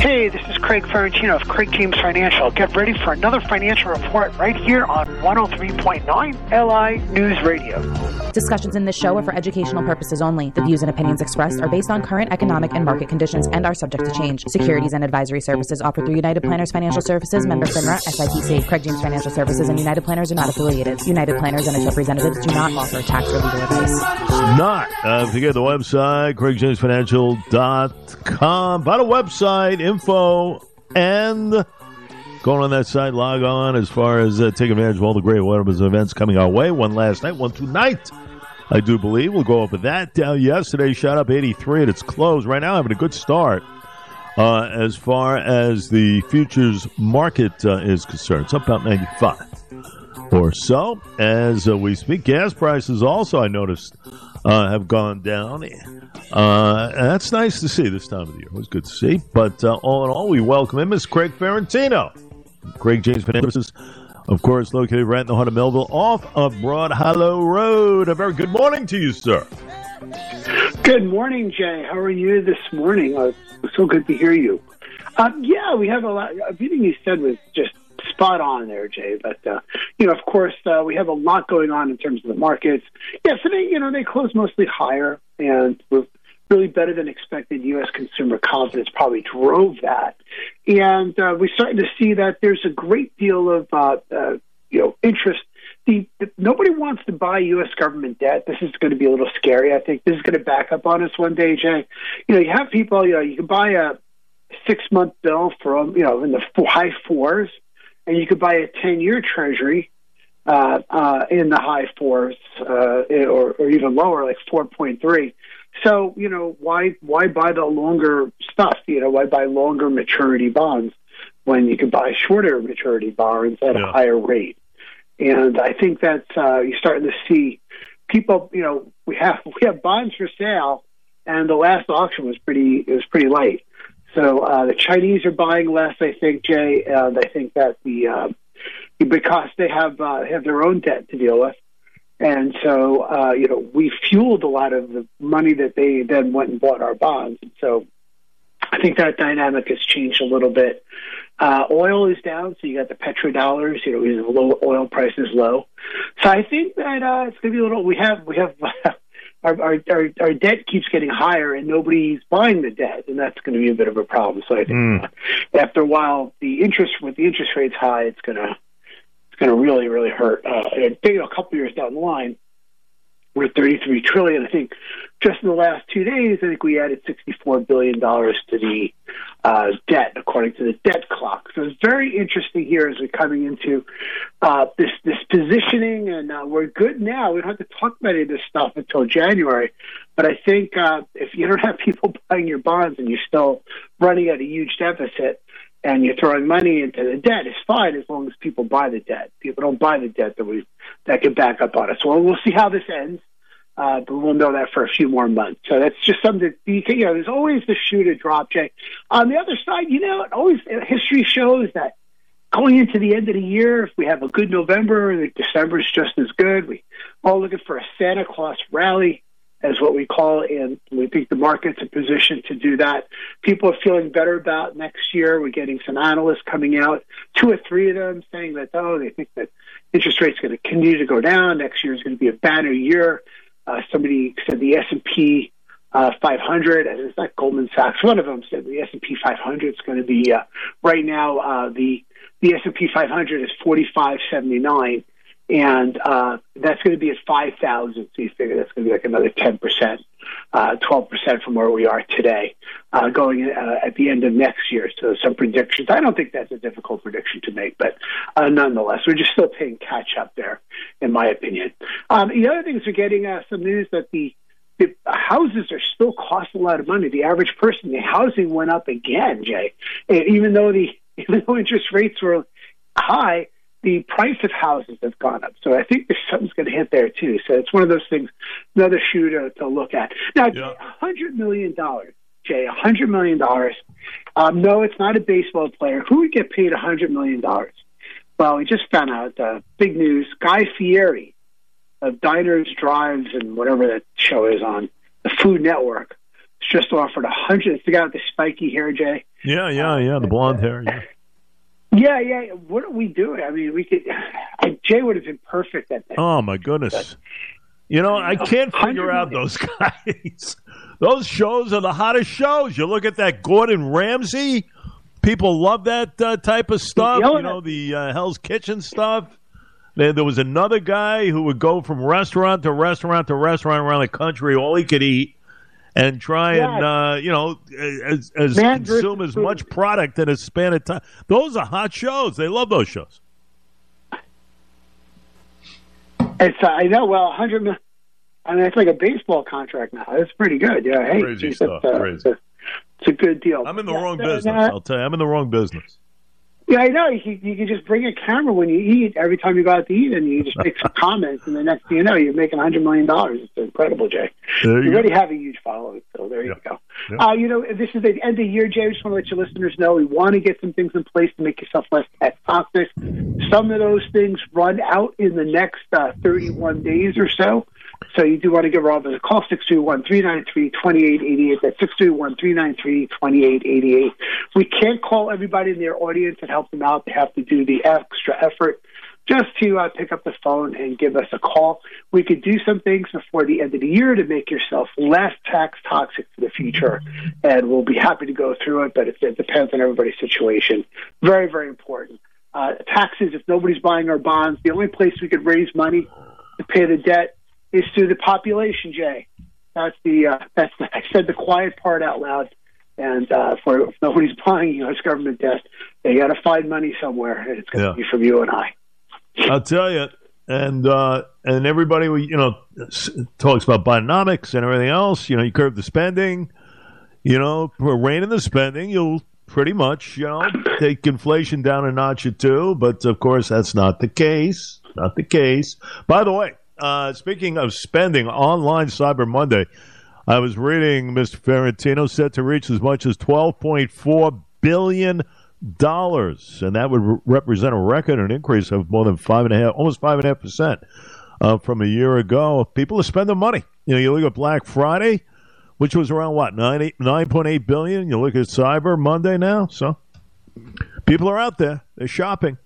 Hey, this is Craig Ferrantino of Craig James Financial. Get ready for another financial report right here on 103.9 LI News Radio. Discussions in this show are for educational purposes only. The views and opinions expressed are based on current economic and market conditions and are subject to change. Securities and advisory services offered through United Planners Financial Services, member FINRA, SIPC. Craig James Financial Services and United Planners are not affiliated. United Planners and its representatives do not offer tax or legal advice. Not. Uh, if you get the website, craigjamesfinancial.com. About a website, info, and going on that site, log on as far as uh, taking advantage of all the great weddings events coming our way. One last night, one tonight. I do believe we'll go over that. Dow yesterday shot up 83 at its close. Right now, having a good start uh, as far as the futures market uh, is concerned. It's up about 95 or so as uh, we speak. Gas prices also, I noticed, uh, have gone down. Uh, that's nice to see this time of the year. It was good to see. But uh, all in all, we welcome him as Craig Ferrantino. Craig James Financial Services, of course, located right in the heart of Melville off of Broad Hollow Road. A very good morning to you, sir. Good morning, Jay. How are you this morning? Uh, so good to hear you. Uh, yeah, we have a lot. Everything you said was just spot on there, Jay. But uh, you know, of course, uh, we have a lot going on in terms of the markets. Yeah, so they, you know, they close mostly higher, and with really better than expected U.S. consumer confidence probably drove that. And uh, we're starting to see that there's a great deal of uh, uh, you know interest. The, nobody wants to buy U.S. government debt. This is going to be a little scary. I think this is going to back up on us one day, Jay. You know, you have people. You know, you can buy a six month bill from you know in the high fours and you could buy a 10 year treasury uh, uh, in the high fours uh, or, or even lower, like 4.3. So, you know, why why buy the longer stuff? You know, why buy longer maturity bonds when you can buy shorter maturity bonds at yeah. a higher rate? And I think that uh, you're starting to see people. You know, we have we have bonds for sale, and the last auction was pretty it was pretty light. So uh, the Chinese are buying less, I think, Jay, and I think that the uh, because they have uh, have their own debt to deal with, and so uh, you know we fueled a lot of the money that they then went and bought our bonds. And so I think that dynamic has changed a little bit. Uh, oil is down, so you got the petrodollars. You know, low oil price is low. So I think that uh, it's going to be a little. We have we have our, our, our, our debt keeps getting higher and nobody's buying the debt, and that's going to be a bit of a problem. So I think mm. after a while, the interest with the interest rates high, it's going to going to really really hurt. Uh, know, a couple years down the line, we're at 33 trillion. I think just in the last two days, I think we added 64 billion dollars to the uh, debt, according to the debt clock. So it's very interesting here as we're coming into uh, this this positioning, and uh, we're good now. We don't have to talk about any of this stuff until January. But I think uh, if you don't have people buying your bonds and you're still running at a huge deficit, and you're throwing money into the debt, it's fine as long as people buy the debt. People don't buy the debt that we that can back up on us. Well, we'll see how this ends. Uh, but we'll know that for a few more months. So that's just something that you, can, you know. There's always the shoe to drop, Jay. On the other side, you know, it always history shows that going into the end of the year, if we have a good November, December is just as good. We all looking for a Santa Claus rally as what we call and we think the market's in position to do that. People are feeling better about next year. We're getting some analysts coming out, two or three of them saying that, oh, they think that interest rates going to continue to go down. Next year is going to be a banner year. Uh, somebody said the S&P uh, 500, and it's not Goldman Sachs. One of them said the S&P 500 is going to be, uh, right now, uh, the, the S&P 500 is 4579 and uh, that's going to be at 5,000. So you figure that's going to be like another 10%, uh, 12% from where we are today, uh, going uh, at the end of next year. So some predictions. I don't think that's a difficult prediction to make, but uh, nonetheless, we're just still playing catch up there, in my opinion. Um, the other thing is we're getting uh, some news that the the houses are still costing a lot of money. The average person, the housing went up again, Jay. And even though the even though interest rates were high, the price of houses has gone up. So I think there's something's going to hit there too. So it's one of those things, another shoe to, to look at. Now, yeah. $100 million, Jay, $100 million. Um, no, it's not a baseball player. Who would get paid $100 million? Well, we just found out, uh, big news, Guy Fieri of Diners, Drives, and whatever that show is on the Food Network just offered a hundred. It's the guy with the spiky hair, Jay. Yeah, yeah, yeah. The blonde hair. Yeah. Yeah, yeah. What are we doing? I mean, we could. Jay would have been perfect at that. Oh my goodness! You know, I can't figure out those guys. those shows are the hottest shows. You look at that Gordon Ramsay. People love that uh, type of stuff. You know, the uh, Hell's Kitchen stuff. There, there was another guy who would go from restaurant to restaurant to restaurant around the country, all he could eat, and try Yeah. and uh, you know as, as consume as food. much product in a span of time. Those are hot shows. They love those shows. It's uh, I know. Well, hundred. I mean, it's like a baseball contract now. It's pretty good. Yeah. Hey, Crazy geez, stuff, It's, uh, crazy. It's, a, it's a good deal. I'm in the Yeah, wrong business. uh, I'll tell you, I'm in the wrong business. Yeah, I know. You can, you can just bring a camera when you eat every time you go out to eat, and you just make some comments, and the next thing you know, you're making a hundred million dollars. It's incredible, Jay. There You already have a huge following, so there you go. Yeah. Uh, you know, this is the end of the year, Jay. I just want to let your listeners know we want to get some things in place to make yourself less toxic. Some of those things run out in the next uh, 31 days or so. So you do want to give Rob a call, 631-393-2888. That's 631-393-2888. We can't call everybody in their audience and help them out. They have to do the extra effort just to uh, pick up the phone and give us a call. We could do some things before the end of the year to make yourself less tax toxic for the future, and we'll be happy to go through it. But it, it depends on everybody's situation. Very, very important. Uh, taxes. If nobody's buying our bonds, the only place we could raise money to pay the debt is through the population. Jay, that's the uh, that's the, I said the quiet part out loud. And uh, for if nobody's buying U.S. government debt, they got to find money somewhere, and it's going to Yeah. be from you and I. I'll tell you, and uh, and everybody, you know, talks about Bidenomics and everything else. You know, you curb the spending. You know, rein in the spending. You'll pretty much, you know, take inflation down a notch or two. But of course, that's not the case. Not the case. By the way, uh, speaking of spending, online Cyber Monday, I was reading Mr. Ferrantino set to reach as much as twelve point four billion dollars, and that would re- represent a record, an increase of more than five and a half, almost five and a half percent uh, from a year ago. People are spending money. You know, you look at Black Friday, which was around what nine eight nine point eight billion. You look at Cyber Monday now, so people are out there. They're shopping.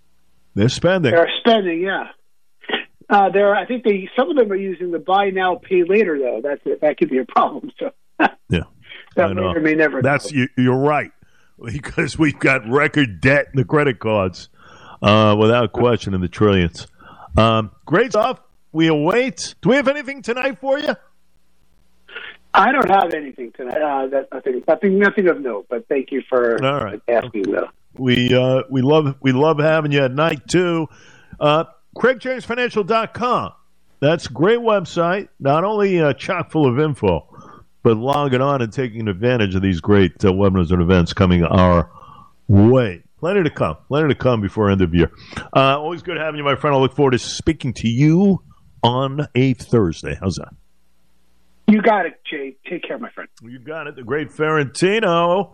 They're spending. They're spending, yeah. Uh, there, I think they some of them are using the buy now, pay later, though. That's that could be a problem. So Yeah, that later may never. That's you, you're right because we've got record debt in the credit cards, uh, without question, in the trillions. Um, great stuff. We await. Do we have anything tonight for you? I don't have anything tonight. Uh, that nothing, nothing, nothing of note. But thank you for All right. asking, though. We uh, we love we love having you at night too. Uh, CraigJamesFinancial.com. That's a great website. Not only uh, chock full of info, but logging on and taking advantage of these great uh, webinars and events coming our way. Plenty to come. Plenty to come before end of year. Uh, always good having you, my friend. I look forward to speaking to you on a Thursday. How's that? You got it, Jay. Take care, my friend. You got it. The great Ferrantino.